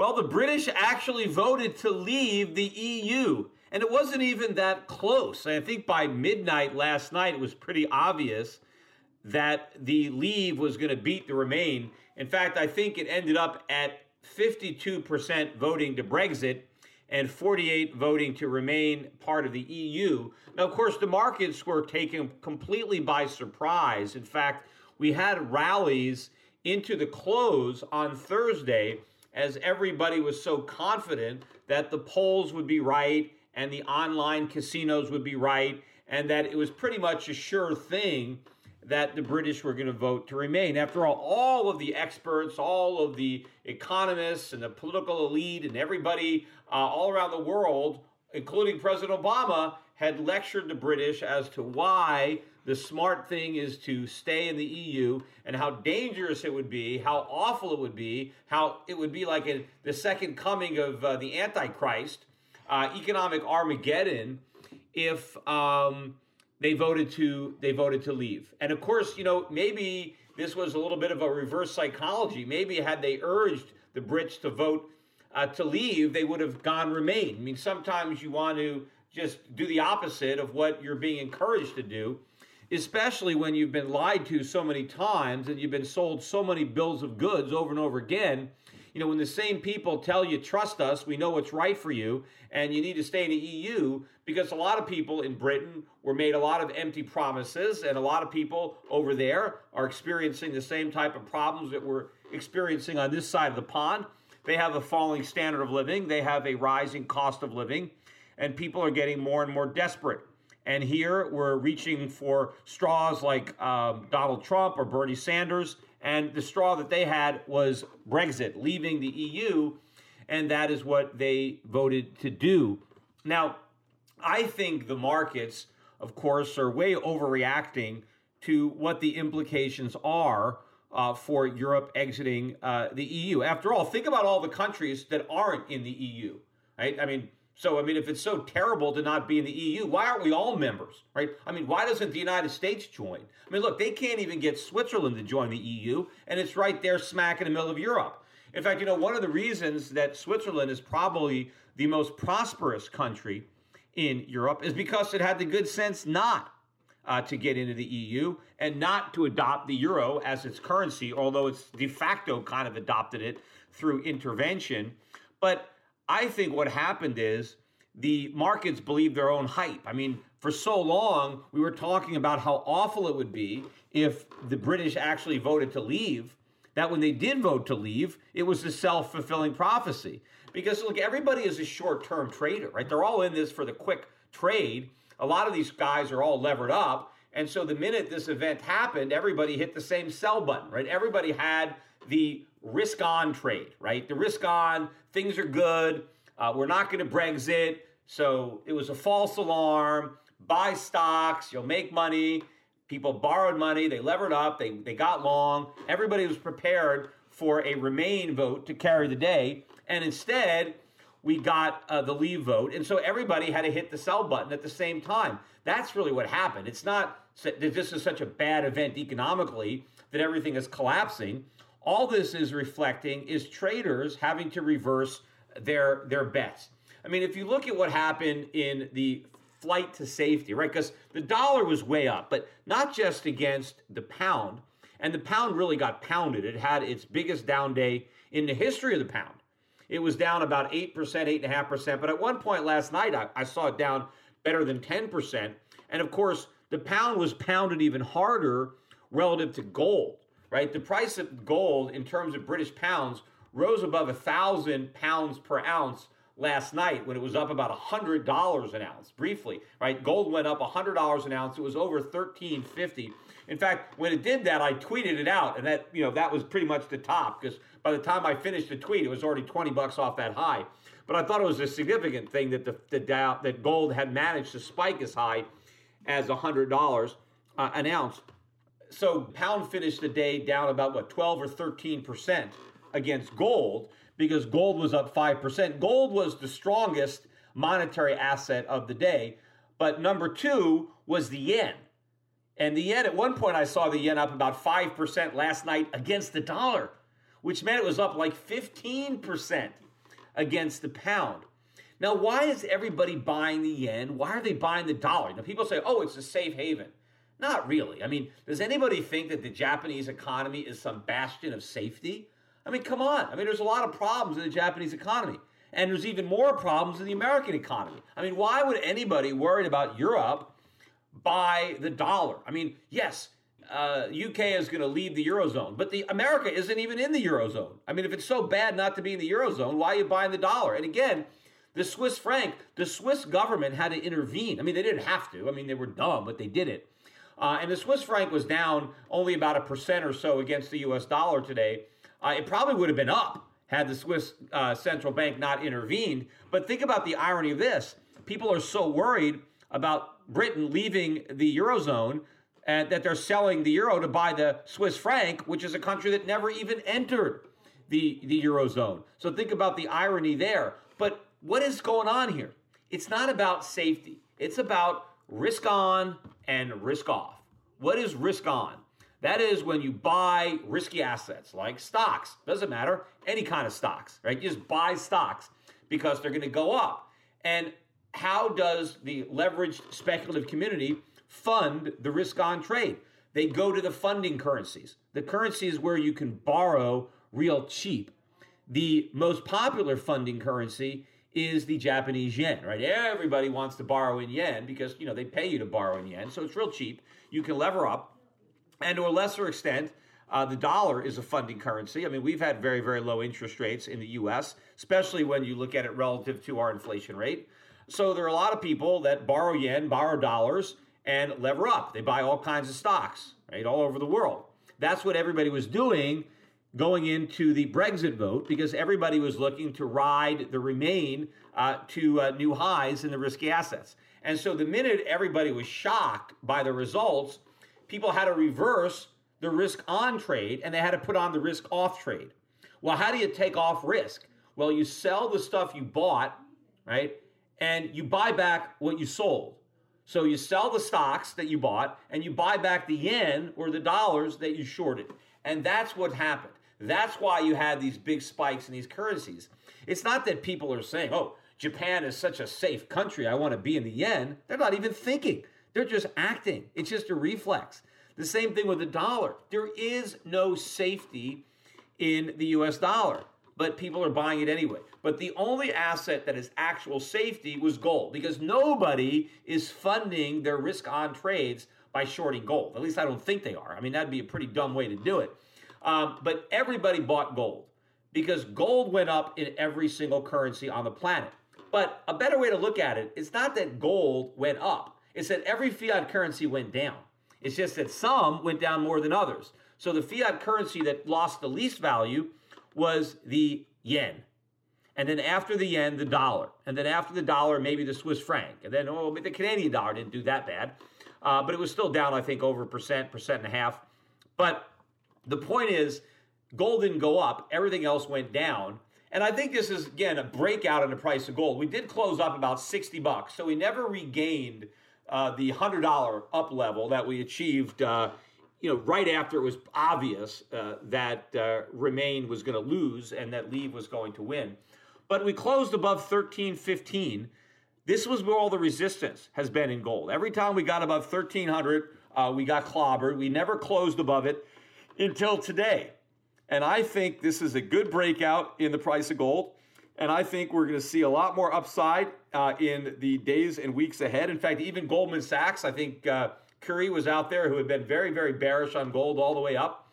Well, the British actually voted to leave the EU, and it wasn't even that close. I think by midnight last night, it was pretty obvious that the leave was going to beat the remain. In fact, I think it ended up at 52% voting to Brexit and 48 voting to remain part of the EU. Now, of course, the markets were taken completely by surprise. In fact, we had rallies into the close on Thursday as everybody was so confident that the polls would be right and the online casinos would be right and that it was pretty much a sure thing that the British were going to vote to remain. After all, all of the experts, all of the economists and the political elite and everybody uh, all around the world, including President Obama, had lectured the British as to why the smart thing is to stay in the EU and how dangerous it would be, how awful it would be, how it would be like a, the second coming of uh, the Antichrist, uh, economic Armageddon, if um, they voted to they voted to leave. And of course, you know, maybe this was a little bit of a reverse psychology. Maybe had they urged the Brits to vote uh, to leave, they would have gone remain. I mean, sometimes you want to just do the opposite of what you're being encouraged to do, especially when you've been lied to so many times and you've been sold so many bills of goods over and over again you know, when the same people tell you, trust us, we know what's right for you, and you need to stay in the EU, because a lot of people in Britain were made a lot of empty promises, and a lot of people over there are experiencing the same type of problems that we're experiencing on this side of the pond. They have a falling standard of living, they have a rising cost of living, and people are getting more and more desperate. And here we're reaching for straws like um, Donald Trump or Bernie Sanders and the straw that they had was Brexit, leaving the EU, and that is what they voted to do. Now, I think the markets, of course, are way overreacting to what the implications are uh, for Europe exiting uh, the EU. After all, think about all the countries that aren't in the EU, right? I mean, so, I mean, if it's so terrible to not be in the EU, why aren't we all members, right? I mean, why doesn't the United States join? I mean, look, they can't even get Switzerland to join the EU, and it's right there smack in the middle of Europe. In fact, you know, one of the reasons that Switzerland is probably the most prosperous country in Europe is because it had the good sense not uh, to get into the EU and not to adopt the euro as its currency, although it's de facto kind of adopted it through intervention. But I think what happened is the markets believe their own hype. I mean, for so long, we were talking about how awful it would be if the British actually voted to leave, that when they did vote to leave, it was a self fulfilling prophecy. Because, look, everybody is a short term trader, right? They're all in this for the quick trade. A lot of these guys are all levered up. And so the minute this event happened, everybody hit the same sell button, right? Everybody had the risk on trade, right? The risk on, things are good, uh, we're not going to Brexit. So it was a false alarm. Buy stocks, you'll make money. People borrowed money, they levered up, they, they got long. Everybody was prepared for a Remain vote to carry the day. And instead, we got uh, the leave vote. And so everybody had to hit the sell button at the same time. That's really what happened. It's not that this is such a bad event economically that everything is collapsing. All this is reflecting is traders having to reverse their, their bets. I mean, if you look at what happened in the flight to safety, right? Because the dollar was way up, but not just against the pound. And the pound really got pounded. It had its biggest down day in the history of the pound. It was down about 8%, 8.5%. But at one point last night, I, I saw it down better than 10%. And of course, the pound was pounded even harder relative to gold, right? The price of gold in terms of British pounds rose above a thousand pounds per ounce last night when it was up about $100 an ounce briefly right? Gold went up $100 an ounce. It was over 1350 in fact when it did that i tweeted it out and that you know that was pretty much the top because by the time i finished the tweet it was already 20 bucks off that high. But i thought it was a significant thing that the, the that gold had managed to spike as high as $100 uh, an ounce so pound finished the day down about what 12 or 13 percent against gold because gold was up 5%. Gold was the strongest monetary asset of the day, but number 2 was the yen. And the yen at one point I saw the yen up about 5% last night against the dollar, which meant it was up like 15% against the pound. Now, why is everybody buying the yen? Why are they buying the dollar? Now, people say, oh, it's a safe haven. Not really. I mean, does anybody think that the Japanese economy is some bastion of safety? I mean, come on. I mean, there's a lot of problems in the Japanese economy. And there's even more problems in the American economy. I mean, why would anybody worried about Europe buy the dollar? I mean, yes, uh, UK is going to leave the Eurozone, but the America isn't even in the Eurozone. I mean, if it's so bad not to be in the Eurozone, why are you buying the dollar? And again, the Swiss franc, the Swiss government had to intervene. I mean, they didn't have to. I mean, they were dumb, but they did it. Uh, and the Swiss franc was down only about a percent or so against the US dollar today. Uh, it probably would have been up had the Swiss uh, central bank not intervened. But think about the irony of this people are so worried about Britain leaving the Eurozone and that they're selling the euro to buy the Swiss franc, which is a country that never even entered the, the Eurozone. So think about the irony there. But what is going on here? It's not about safety, it's about risk on and risk off. What is risk on? That is when you buy risky assets like stocks, doesn't matter, any kind of stocks, right? You just buy stocks because they're going to go up. And how does the leveraged speculative community fund the risk on trade? They go to the funding currencies. The currencies where you can borrow real cheap. The most popular funding currency is the Japanese yen, right? Everybody wants to borrow in yen because, you know, they pay you to borrow in yen, so it's real cheap. You can lever up and to a lesser extent, uh, the dollar is a funding currency. I mean, we've had very, very low interest rates in the US, especially when you look at it relative to our inflation rate. So there are a lot of people that borrow yen, borrow dollars, and lever up. They buy all kinds of stocks, right, all over the world. That's what everybody was doing going into the Brexit vote because everybody was looking to ride the remain uh, to uh, new highs in the risky assets. And so the minute everybody was shocked by the results, people had to reverse the risk on trade and they had to put on the risk off trade. Well, how do you take off risk? Well, you sell the stuff you bought, right? And you buy back what you sold. So you sell the stocks that you bought and you buy back the yen or the dollars that you shorted. And that's what happened. That's why you had these big spikes in these currencies. It's not that people are saying, oh, Japan is such a safe country, I want to be in the yen. They're not even thinking. They're just acting. It's just a reflex. The same thing with the dollar. There is no safety in the US dollar, but people are buying it anyway. But the only asset that is actual safety was gold because nobody is funding their risk on trades by shorting gold. At least I don't think they are. I mean, that'd be a pretty dumb way to do it. Um, but everybody bought gold because gold went up in every single currency on the planet. But a better way to look at it is not that gold went up it's that every fiat currency went down. It's just that some went down more than others. So the fiat currency that lost the least value was the yen. And then after the yen, the dollar. And then after the dollar, maybe the Swiss franc. And then, oh, but the Canadian dollar didn't do that bad. Uh, but it was still down, I think, over percent, percent and a half. But the point is, gold didn't go up, everything else went down. And I think this is, again, a breakout in the price of gold. We did close up about 60 bucks. So we never regained uh, the hundred dollar up level that we achieved, uh, you know, right after it was obvious uh, that uh, Remain was going to lose and that Leave was going to win. but we closed above 1315. This was where all the resistance has been in gold. Every time we got above 1300, uh, we got clobbered. We never closed above it until today. And I think this is a good breakout in the price of gold. And I think we're going to see a lot more upside uh, in the days and weeks ahead. In fact, even Goldman Sachs, I think uh, Currie was out there who had been very, very bearish on gold all the way up,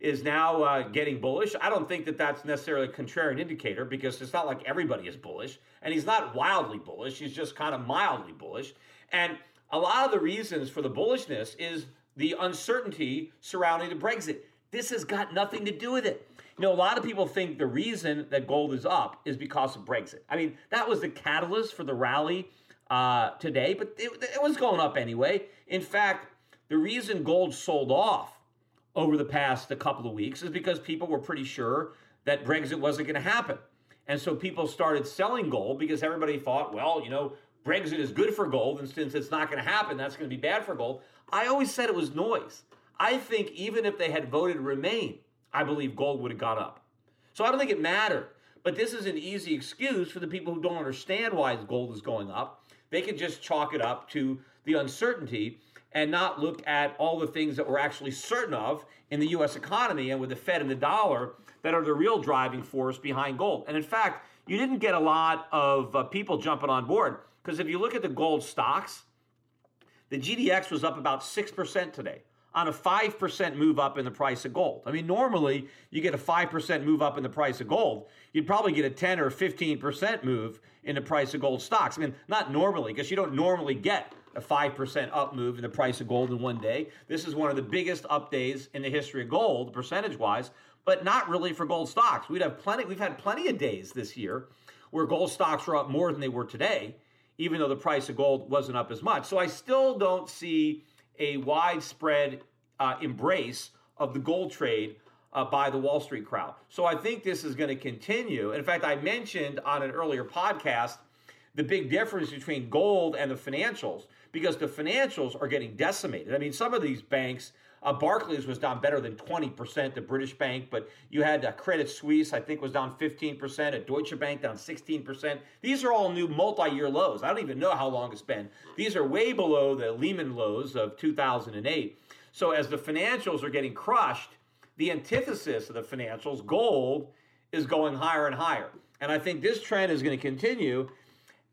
is now uh, getting bullish. I don't think that that's necessarily a contrarian indicator because it's not like everybody is bullish. And he's not wildly bullish, he's just kind of mildly bullish. And a lot of the reasons for the bullishness is the uncertainty surrounding the Brexit. This has got nothing to do with it. You know, a lot of people think the reason that gold is up is because of Brexit. I mean, that was the catalyst for the rally uh, today, but it, it was going up anyway. In fact, the reason gold sold off over the past a couple of weeks is because people were pretty sure that Brexit wasn't going to happen. And so people started selling gold because everybody thought, well, you know, Brexit is good for gold, and since it's not going to happen, that's going to be bad for gold. I always said it was noise. I think even if they had voted Remain, I believe gold would have gone up. So I don't think it mattered. But this is an easy excuse for the people who don't understand why gold is going up. They can just chalk it up to the uncertainty and not look at all the things that we're actually certain of in the US economy and with the Fed and the dollar that are the real driving force behind gold. And in fact, you didn't get a lot of uh, people jumping on board because if you look at the gold stocks, the GDX was up about 6% today on a 5% move up in the price of gold. I mean, normally you get a 5% move up in the price of gold. You'd probably get a 10 or 15% move in the price of gold stocks. I mean, not normally, because you don't normally get a 5% up move in the price of gold in one day. This is one of the biggest up days in the history of gold, percentage wise, but not really for gold stocks. We'd have plenty, we've had plenty of days this year where gold stocks were up more than they were today, even though the price of gold wasn't up as much. So I still don't see a widespread uh, embrace of the gold trade uh, by the Wall Street crowd. So I think this is going to continue. In fact, I mentioned on an earlier podcast the big difference between gold and the financials because the financials are getting decimated. I mean, some of these banks, uh, Barclays was down better than 20%, the British bank, but you had uh, Credit Suisse, I think, was down 15%, a Deutsche Bank down 16%. These are all new multi year lows. I don't even know how long it's been. These are way below the Lehman lows of 2008. So as the financials are getting crushed, the antithesis of the financials, gold, is going higher and higher. And I think this trend is going to continue.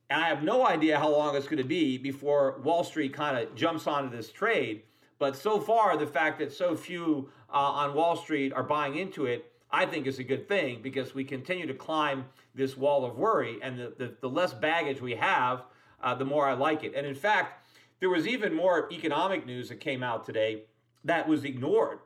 And I have no idea how long it's going to be before Wall Street kind of jumps onto this trade. But so far, the fact that so few uh, on Wall Street are buying into it, I think is a good thing because we continue to climb this wall of worry. And the, the, the less baggage we have, uh, the more I like it. And in fact, there was even more economic news that came out today that was ignored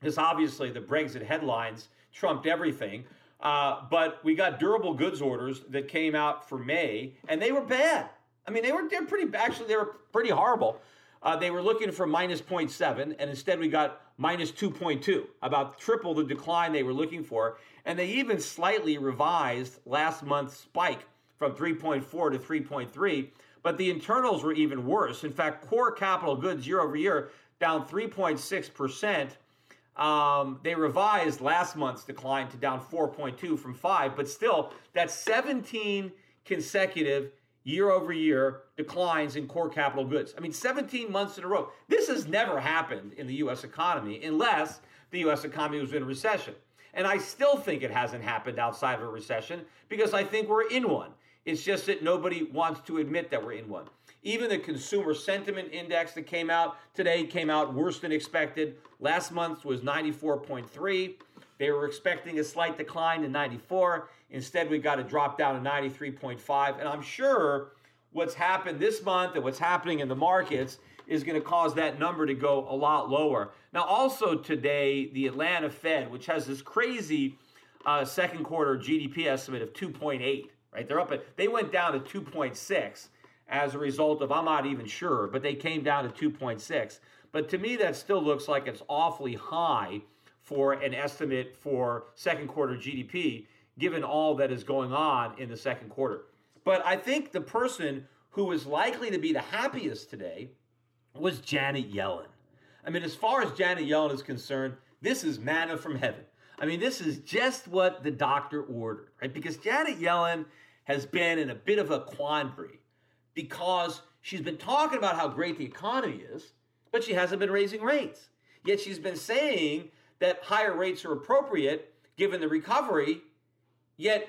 because obviously the Brexit headlines trumped everything. Uh, but we got durable goods orders that came out for May, and they were bad. I mean, they were they're pretty actually they were pretty horrible. Uh, they were looking for minus 0.7, and instead we got minus 2.2, about triple the decline they were looking for. And they even slightly revised last month's spike from 3.4 to 3.3. But the internals were even worse. In fact, core capital goods year over year down 3.6%. Um, they revised last month's decline to down 4.2 from 5, but still, that's 17 consecutive year over year declines in core capital goods. I mean, 17 months in a row. This has never happened in the U.S. economy unless the U.S. economy was in recession. And I still think it hasn't happened outside of a recession because I think we're in one. It's just that nobody wants to admit that we're in one. Even the consumer sentiment index that came out today came out worse than expected. Last month was 94.3. They were expecting a slight decline to 94. Instead, we got a drop down to 93.5. And I'm sure what's happened this month and what's happening in the markets is going to cause that number to go a lot lower. Now, also today, the Atlanta Fed, which has this crazy uh, second quarter GDP estimate of 2.8, right? They're up at, they went down to 2.6 as a result of, I'm not even sure, but they came down to 2.6. But to me, that still looks like it's awfully high for an estimate for second quarter GDP, given all that is going on in the second quarter. But I think the person who was likely to be the happiest today was Janet Yellen. I mean, as far as Janet Yellen is concerned, this is manna from heaven. I mean, this is just what the doctor ordered, right? Because Janet Yellen has been in a bit of a quandary because she's been talking about how great the economy is, but she hasn't been raising rates. Yet she's been saying that higher rates are appropriate given the recovery, yet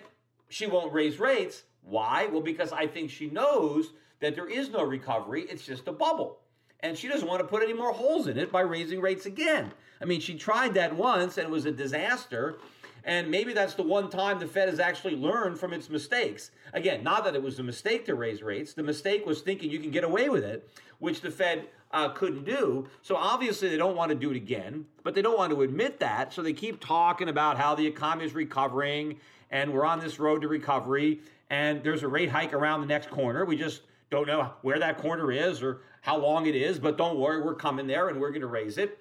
she won't raise rates. Why? Well, because I think she knows that there is no recovery, it's just a bubble. And she doesn't want to put any more holes in it by raising rates again. I mean, she tried that once and it was a disaster. And maybe that's the one time the Fed has actually learned from its mistakes. Again, not that it was a mistake to raise rates. The mistake was thinking you can get away with it, which the Fed uh, couldn't do. So obviously they don't want to do it again, but they don't want to admit that. So they keep talking about how the economy is recovering and we're on this road to recovery and there's a rate hike around the next corner. We just don't know where that corner is or how long it is, but don't worry, we're coming there and we're going to raise it.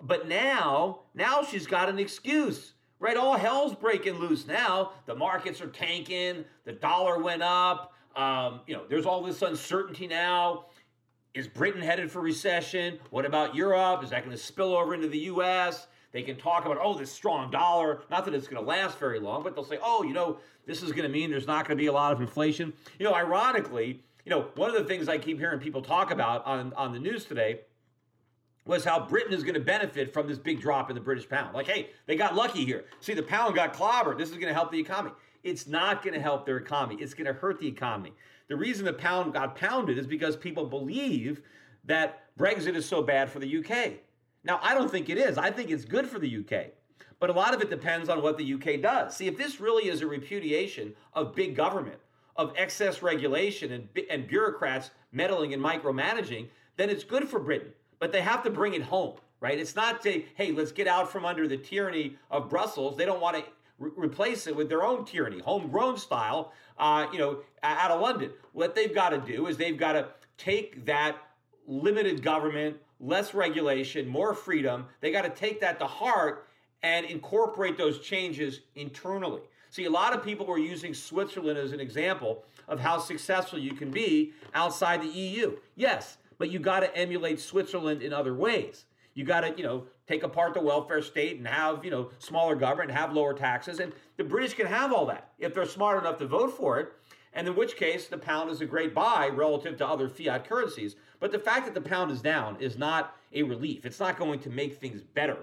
But now, now she's got an excuse, right? All hell's breaking loose now. The markets are tanking. The dollar went up. Um, you know, there's all this uncertainty now. Is Britain headed for recession? What about Europe? Is that going to spill over into the U.S.? They can talk about, oh, this strong dollar. Not that it's going to last very long, but they'll say, oh, you know, this is going to mean there's not going to be a lot of inflation. You know, ironically, you know, one of the things I keep hearing people talk about on, on the news today was how Britain is going to benefit from this big drop in the British pound. Like, hey, they got lucky here. See, the pound got clobbered. This is going to help the economy. It's not going to help their economy. It's going to hurt the economy. The reason the pound got pounded is because people believe that Brexit is so bad for the UK. Now, I don't think it is. I think it's good for the UK. But a lot of it depends on what the UK does. See, if this really is a repudiation of big government, of excess regulation and, and bureaucrats meddling and micromanaging, then it's good for Britain but they have to bring it home, right? It's not to, hey, let's get out from under the tyranny of Brussels. They don't want to re- replace it with their own tyranny, homegrown style, uh, you know, out of London. What they've got to do is they've got to take that limited government, less regulation, more freedom. They got to take that to heart and incorporate those changes internally. See, a lot of people were using Switzerland as an example of how successful you can be outside the EU. Yes, but you got to emulate Switzerland in other ways. You got to, you know, take apart the welfare state and have, you know, smaller government, have lower taxes. And the British can have all that if they're smart enough to vote for it. And in which case, the pound is a great buy relative to other fiat currencies. But the fact that the pound is down is not a relief. It's not going to make things better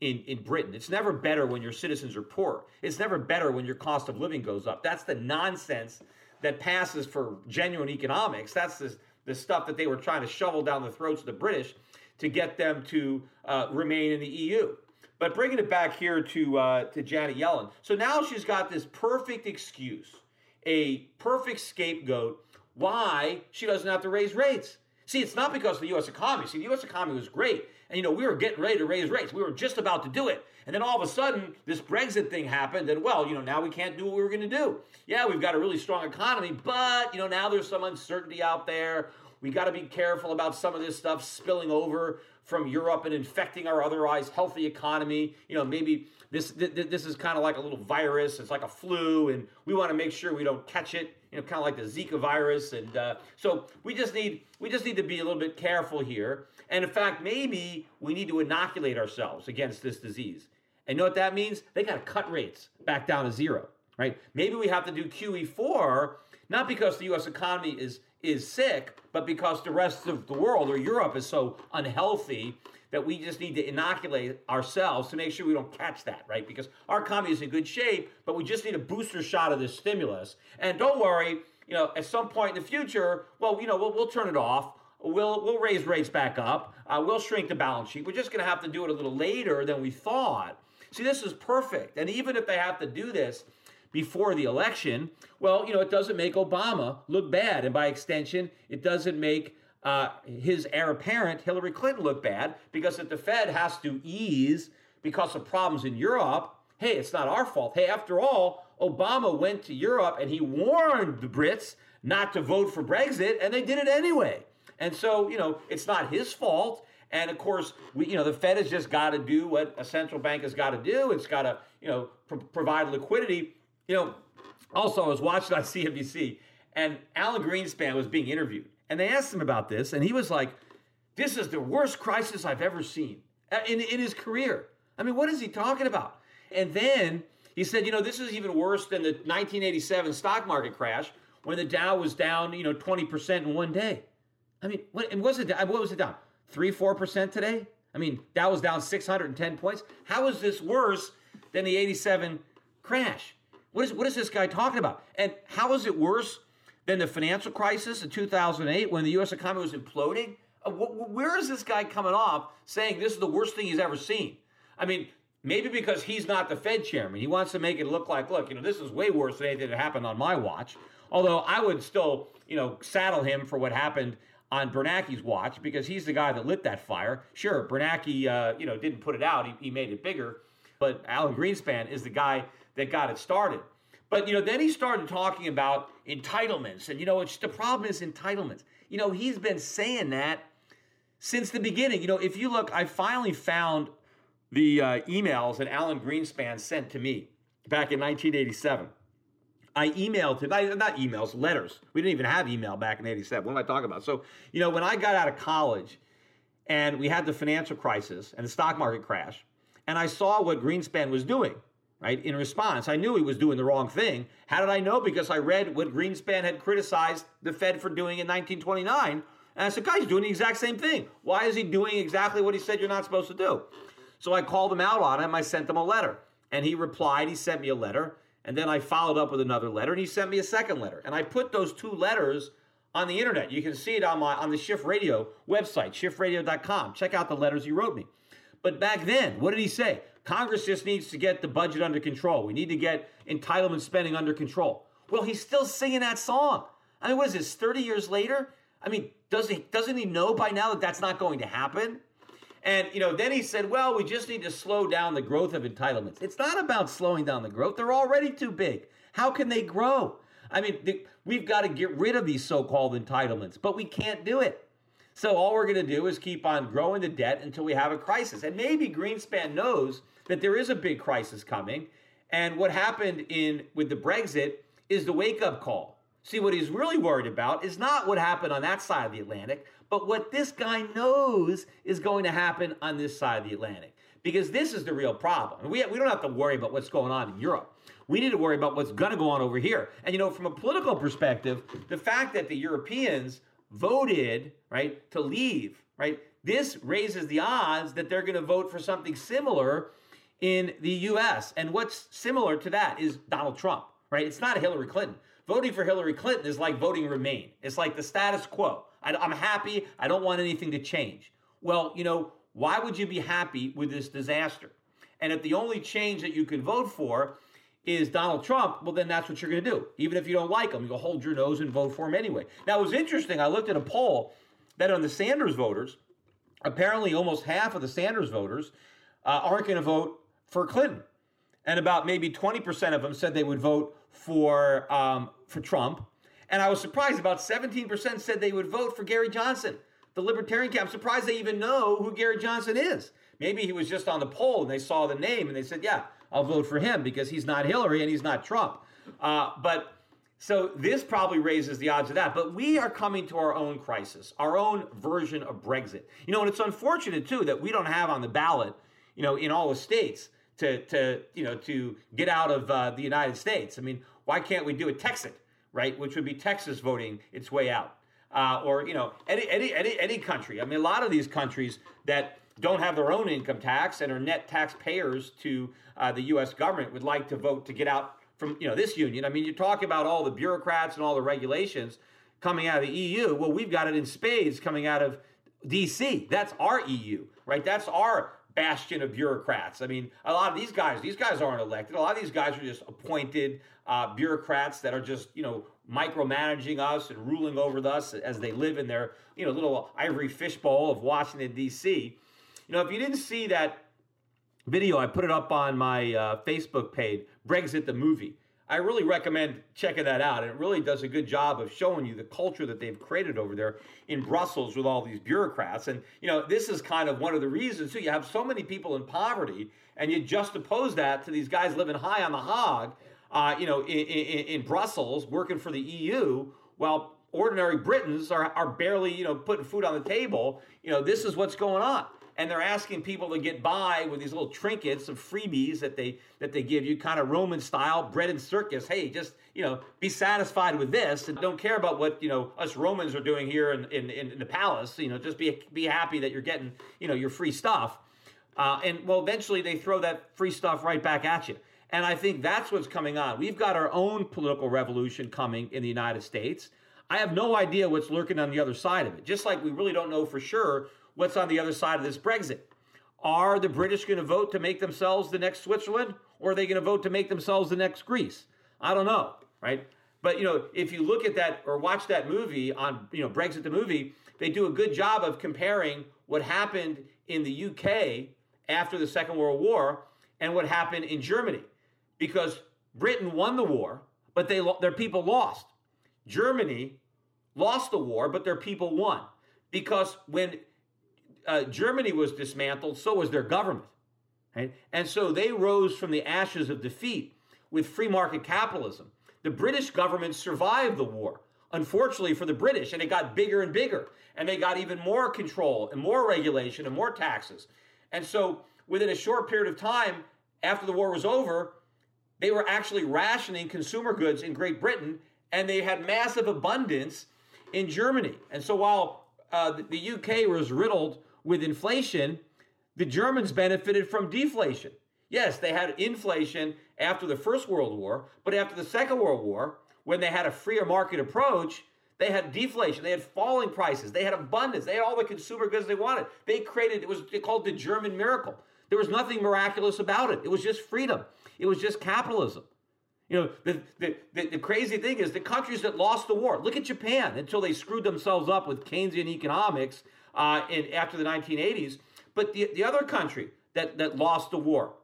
in, in Britain. It's never better when your citizens are poor. It's never better when your cost of living goes up. That's the nonsense that passes for genuine economics. That's the, the stuff that they were trying to shovel down the throats of the British to get them to uh, remain in the EU. But bringing it back here to uh, to Janet Yellen, so now she's got this perfect excuse, a perfect scapegoat why she doesn't have to raise rates. See, it's not because of the U.S. economy. See, the U.S. economy was great, and you know we were getting ready to raise rates. We were just about to do it, and then all of a sudden this Brexit thing happened, and well, you know now we can't do what we were going to do. Yeah, we've got a really strong economy, but you know now there's some uncertainty out there. We got to be careful about some of this stuff spilling over from Europe and infecting our otherwise healthy economy. You know, maybe this this is kind of like a little virus. It's like a flu, and we want to make sure we don't catch it. You know, kind of like the Zika virus, and uh, so we just need we just need to be a little bit careful here. And in fact, maybe we need to inoculate ourselves against this disease. And you know what that means? They got to cut rates back down to zero, right? Maybe we have to do QE4, not because the U.S. economy is is sick, but because the rest of the world or Europe is so unhealthy that we just need to inoculate ourselves to make sure we don't catch that, right? Because our economy is in good shape, but we just need a booster shot of this stimulus. And don't worry, you know, at some point in the future, well, you know, we'll, we'll turn it off. We'll, we'll raise rates back up. Uh, we'll shrink the balance sheet. We're just going to have to do it a little later than we thought. See, this is perfect. And even if they have to do this, before the election, well, you know, it doesn't make Obama look bad. And by extension, it doesn't make uh, his heir apparent, Hillary Clinton, look bad because if the Fed has to ease because of problems in Europe, hey, it's not our fault. Hey, after all, Obama went to Europe and he warned the Brits not to vote for Brexit, and they did it anyway. And so, you know, it's not his fault. And of course, we, you know, the Fed has just got to do what a central bank has got to do. It's got to, you know, pr- provide liquidity you know, also, I was watching on CNBC and Alan Greenspan was being interviewed. And they asked him about this, and he was like, This is the worst crisis I've ever seen uh, in, in his career. I mean, what is he talking about? And then he said, you know, this is even worse than the 1987 stock market crash when the Dow was down, you know, 20% in one day. I mean, what, and was it, what was it down? Three, 4% today? I mean, Dow was down 610 points. How is this worse than the 87 crash? What is, what is this guy talking about? And how is it worse than the financial crisis in 2008 when the U.S. economy was imploding? Uh, where is this guy coming off saying this is the worst thing he's ever seen? I mean, maybe because he's not the Fed chairman. He wants to make it look like, look, you know, this is way worse than anything that happened on my watch. Although I would still, you know, saddle him for what happened on Bernanke's watch because he's the guy that lit that fire. Sure, Bernanke, uh, you know, didn't put it out; he, he made it bigger. But Alan Greenspan is the guy that got it started. But you know, then he started talking about entitlements, and you know, it's the problem is entitlements. You know, he's been saying that since the beginning. You know, if you look, I finally found the uh, emails that Alan Greenspan sent to me back in 1987. I emailed him, not emails, letters. We didn't even have email back in 87. What am I talking about? So, you know, when I got out of college and we had the financial crisis and the stock market crash, and I saw what Greenspan was doing, right, in response, I knew he was doing the wrong thing. How did I know? Because I read what Greenspan had criticized the Fed for doing in 1929. And I said, guys, he's doing the exact same thing. Why is he doing exactly what he said you're not supposed to do? So I called him out on him. I sent him a letter. And he replied, he sent me a letter. And then I followed up with another letter, and he sent me a second letter. And I put those two letters on the internet. You can see it on my on the Schiff Radio website, schiffradio.com. Check out the letters he wrote me. But back then, what did he say? Congress just needs to get the budget under control. We need to get entitlement spending under control. Well, he's still singing that song. I mean, what is this? Thirty years later? I mean, does he doesn't he know by now that that's not going to happen? And you know, then he said, "Well, we just need to slow down the growth of entitlements." It's not about slowing down the growth; they're already too big. How can they grow? I mean, the, we've got to get rid of these so-called entitlements, but we can't do it. So all we're going to do is keep on growing the debt until we have a crisis. And maybe Greenspan knows that there is a big crisis coming, and what happened in with the Brexit is the wake-up call. See, what he's really worried about is not what happened on that side of the Atlantic, but what this guy knows is going to happen on this side of the Atlantic. Because this is the real problem. We, we don't have to worry about what's going on in Europe. We need to worry about what's going to go on over here. And, you know, from a political perspective, the fact that the Europeans voted, right, to leave, right, this raises the odds that they're going to vote for something similar in the US. And what's similar to that is Donald Trump, right? It's not Hillary Clinton. Voting for Hillary Clinton is like voting Remain. It's like the status quo. I, am happy. I don't want anything to change. Well, you know, why would you be happy with this disaster? And if the only change that you can vote for is Donald Trump, well, then that's what you're going to do. Even if you don't like him, you'll hold your nose and vote for him anyway. Now, it was interesting. I looked at a poll that on the Sanders voters, apparently almost half of the Sanders voters uh, aren't going to vote for Clinton. And about maybe 20% of them said they would vote for, um, for Trump. And I was surprised. About 17% said they would vote for Gary Johnson, the Libertarian camp. I'm surprised they even know who Gary Johnson is. Maybe he was just on the poll and they saw the name and they said, yeah, I'll vote for him because he's not Hillary and he's not Trump. Uh, but so this probably raises the odds of that. But we are coming to our own crisis, our own version of Brexit. You know, and it's unfortunate too that we don't have on the ballot, you know, in all the states to to you know to get out of uh, the United States. I mean, why can't we do a Texit? right? Which would be Texas voting its way out, uh, or you know any any any any country. I mean, a lot of these countries that don't have their own income tax and are net taxpayers to uh, the U.S. government would like to vote to get out from you know this union. I mean, you talk about all the bureaucrats and all the regulations coming out of the EU. Well, we've got it in spades coming out of D.C. That's our EU, right? That's our bastion of bureaucrats. I mean, a lot of these guys, these guys aren't elected. A lot of these guys are just appointed uh, bureaucrats that are just, you know, micromanaging us and ruling over us as they live in their, you know, little ivory fishbowl of Washington, D.C. You know, if you didn't see that video, I put it up on my uh, Facebook page, Brexit the movie. I really recommend checking that out. It really does a good job of showing you the culture that they've created over there in Brussels with all these bureaucrats. And, you know, this is kind of one of the reasons, too. You have so many people in poverty, and you just oppose that to these guys living high on the hog, uh, you know, in, in, in Brussels working for the EU, while ordinary Britons are, are barely, you know, putting food on the table. You know, this is what's going on. And they're asking people to get by with these little trinkets of freebies that they that they give you, kind of Roman style, bread and circus. Hey, just you know, be satisfied with this, and don't care about what you know us Romans are doing here in in, in the palace. You know, just be be happy that you're getting you know your free stuff. Uh, and well, eventually they throw that free stuff right back at you. And I think that's what's coming on. We've got our own political revolution coming in the United States. I have no idea what's lurking on the other side of it. Just like we really don't know for sure what's on the other side of this Brexit. Are the British going to vote to make themselves the next Switzerland, or are they going to vote to make themselves the next Greece? I don't know, right? But you know, if you look at that or watch that movie on you know Brexit the movie, they do a good job of comparing what happened in the UK after the Second World War and what happened in Germany, because Britain won the war, but they their people lost. Germany lost the war, but their people won because when uh, Germany was dismantled, so was their government. Right? And so they rose from the ashes of defeat with free market capitalism. The British government survived the war, unfortunately for the British, and it got bigger and bigger. And they got even more control and more regulation and more taxes. And so within a short period of time, after the war was over, they were actually rationing consumer goods in Great Britain, and they had massive abundance in Germany. And so while uh, the UK was riddled with inflation, the Germans benefited from deflation. Yes, they had inflation after the First World War, but after the Second World War, when they had a freer market approach, they had deflation, they had falling prices, they had abundance, they had all the consumer goods they wanted. They created it was called the German miracle. There was nothing miraculous about it. It was just freedom. It was just capitalism. You know, the, the, the, the, crazy thing is the countries that lost the war, look at Japan until they screwed themselves up with Keynesian economics uh, in, after the 1980s. But the, the other country that, that lost the war,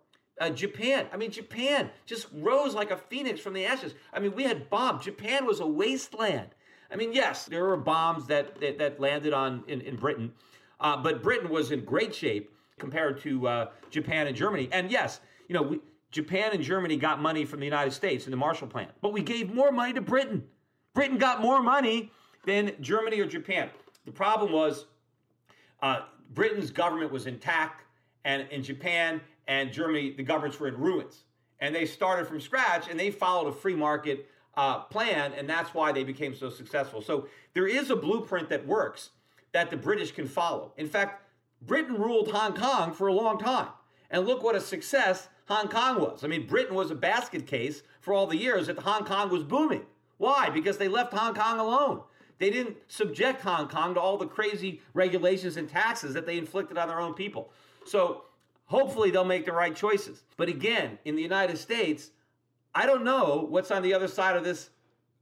uh, Japan. I mean, Japan just rose like a phoenix from the ashes. I mean, we had bombs. Japan was a wasteland. I mean, yes, there were bombs that, that, that landed on in, in Britain, uh, but Britain was in great shape compared to uh, Japan and Germany. And yes, you know, we, Japan and Germany got money from the United States in the Marshall Plan, but we gave more money to Britain. Britain got more money than Germany or Japan. The problem was uh, Britain's government was intact, and in Japan and Germany, the governments were in ruins. And they started from scratch and they followed a free market uh, plan, and that's why they became so successful. So there is a blueprint that works that the British can follow. In fact, Britain ruled Hong Kong for a long time. And look what a success Hong Kong was. I mean, Britain was a basket case for all the years that Hong Kong was booming. Why? Because they left Hong Kong alone. They didn't subject Hong Kong to all the crazy regulations and taxes that they inflicted on their own people. So hopefully they'll make the right choices. But again, in the United States, I don't know what's on the other side of this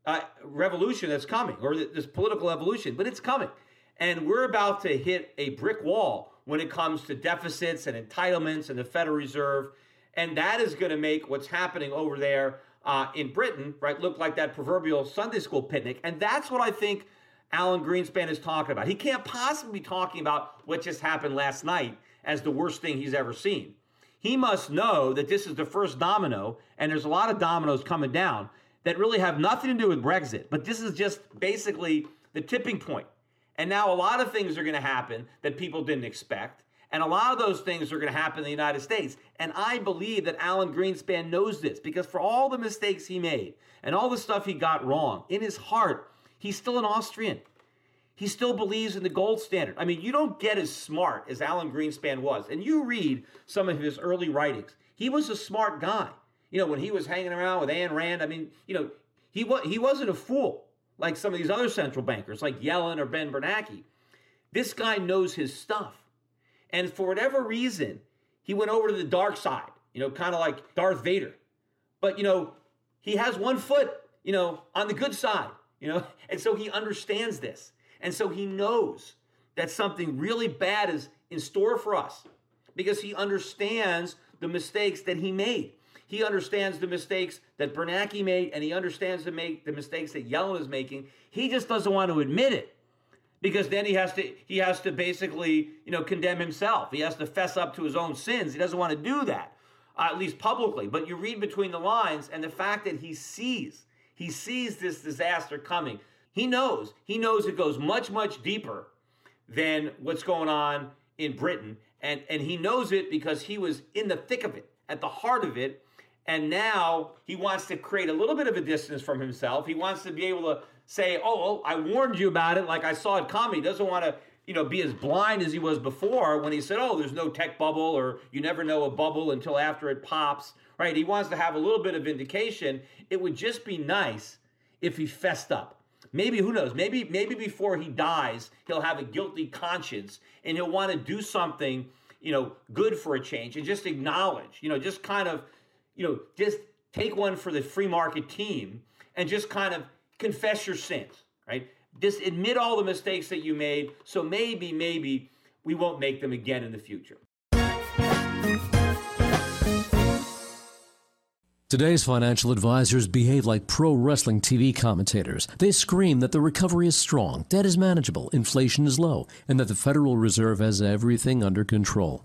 uh, revolution that's coming or this political evolution, but it's coming. And we're about to hit a brick wall when it comes to deficits and entitlements and the Federal Reserve. And that is going to make what's happening over there uh, in Britain, right, looked like that proverbial Sunday school picnic. And that's what I think Alan Greenspan is talking about. He can't possibly be talking about what just happened last night as the worst thing he's ever seen. He must know that this is the first domino, and there's a lot of dominoes coming down that really have nothing to do with Brexit. But this is just basically the tipping point. And now a lot of things are going to happen that people didn't expect. And a lot of those things are going to happen in the United States. And I believe that Alan Greenspan knows this because for all the mistakes he made and all the stuff he got wrong, in his heart, he's still an Austrian. He still believes in the gold standard. I mean, you don't get as smart as Alan Greenspan was. And you read some of his early writings. He was a smart guy. You know, when he was hanging around with Ayn Rand, I mean, you know, he, wa- he wasn't a fool like some of these other central bankers, like Yellen or Ben Bernanke. This guy knows his stuff. And for whatever reason, he went over to the dark side, you know, kind of like Darth Vader. But, you know, he has one foot, you know, on the good side, you know, and so he understands this. And so he knows that something really bad is in store for us because he understands the mistakes that he made. He understands the mistakes that Bernanke made, and he understands the, make, the mistakes that Yellen is making. He just doesn't want to admit it because then he has to he has to basically you know condemn himself. He has to fess up to his own sins. He doesn't want to do that, uh, at least publicly. But you read between the lines, and the fact that he sees he sees this disaster coming. He knows he knows it goes much much deeper than what's going on in Britain. And, and he knows it because he was in the thick of it, at the heart of it. And now he wants to create a little bit of a distance from himself. He wants to be able to say, oh, oh I warned you about it like I saw it coming. He doesn't want to you know, be as blind as he was before when he said, "Oh, there's no tech bubble," or "You never know a bubble until after it pops." Right? He wants to have a little bit of vindication. It would just be nice if he fessed up. Maybe who knows? Maybe maybe before he dies, he'll have a guilty conscience and he'll want to do something, you know, good for a change and just acknowledge, you know, just kind of, you know, just take one for the free market team and just kind of confess your sins, right? Just admit all the mistakes that you made. So maybe, maybe we won't make them again in the future. Today's financial advisors behave like pro wrestling TV commentators. They scream that the recovery is strong, debt is manageable, inflation is low, and that the Federal Reserve has everything under control.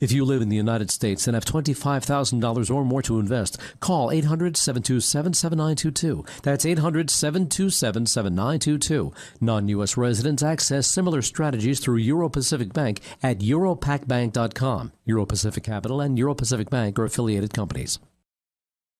If you live in the United States and have $25,000 or more to invest, call 800 727 7922. That's 800 727 7922. Non U.S. residents access similar strategies through Euro Pacific Bank at europacbank.com. Euro Pacific Capital and Euro Pacific Bank are affiliated companies.